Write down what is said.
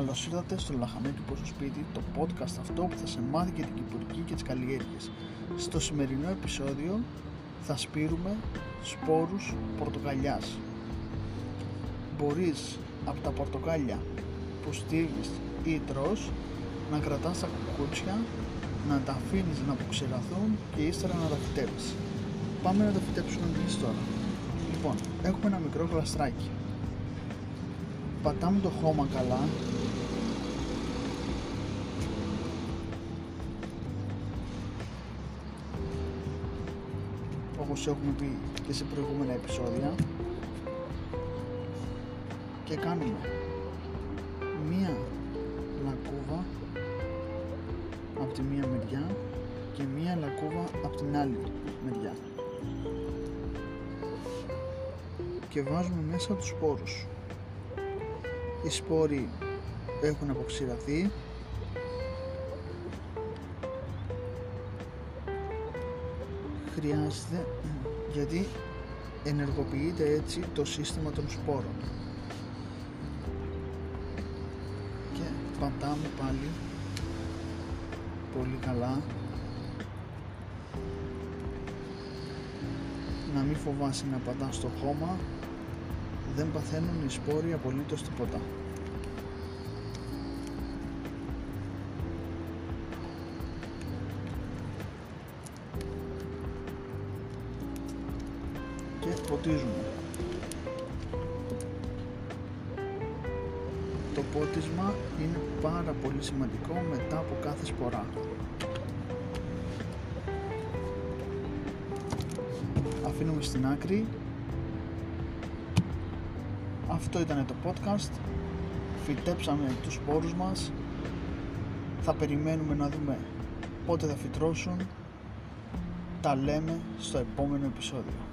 Καλώς ήρθατε στο Λαχανάκι Πόσο Σπίτι, το podcast αυτό που θα σε μάθει για την κυπουρική και τις καλλιέργειες. Στο σημερινό επεισόδιο θα σπείρουμε σπόρους πορτοκαλιάς. Μπορείς από τα πορτοκάλια που στείλεις ή τρως να κρατάς τα κουκούτσια, να τα αφήνεις να αποξηραθούν και ύστερα να τα φυτέψεις. Πάμε να τα φυτέψουμε εμείς τώρα. Λοιπόν, έχουμε ένα μικρό γλαστράκι. Πατάμε το χώμα καλά όπως έχουμε πει και σε προηγούμενα επεισόδια. Και κάνουμε μία λακκούβα από τη μία μεριά και μία λακκούβα από την άλλη μεριά. Και βάζουμε μέσα τους σπόρους. Οι σπόροι έχουν αποξηραθεί χρειάζεται γιατί ενεργοποιείται έτσι το σύστημα των σπόρων. Και πατάμε πάλι πολύ καλά. Να μην φοβάσει να πατάς στο χώμα. Δεν παθαίνουν οι σπόροι απολύτως τίποτα και ποτίζουμε. Το πότισμα είναι πάρα πολύ σημαντικό μετά από κάθε σπορά. Αφήνουμε στην άκρη. Αυτό ήταν το podcast. Φυτέψαμε τους σπόρους μας. Θα περιμένουμε να δούμε πότε θα φυτρώσουν. Τα λέμε στο επόμενο επεισόδιο.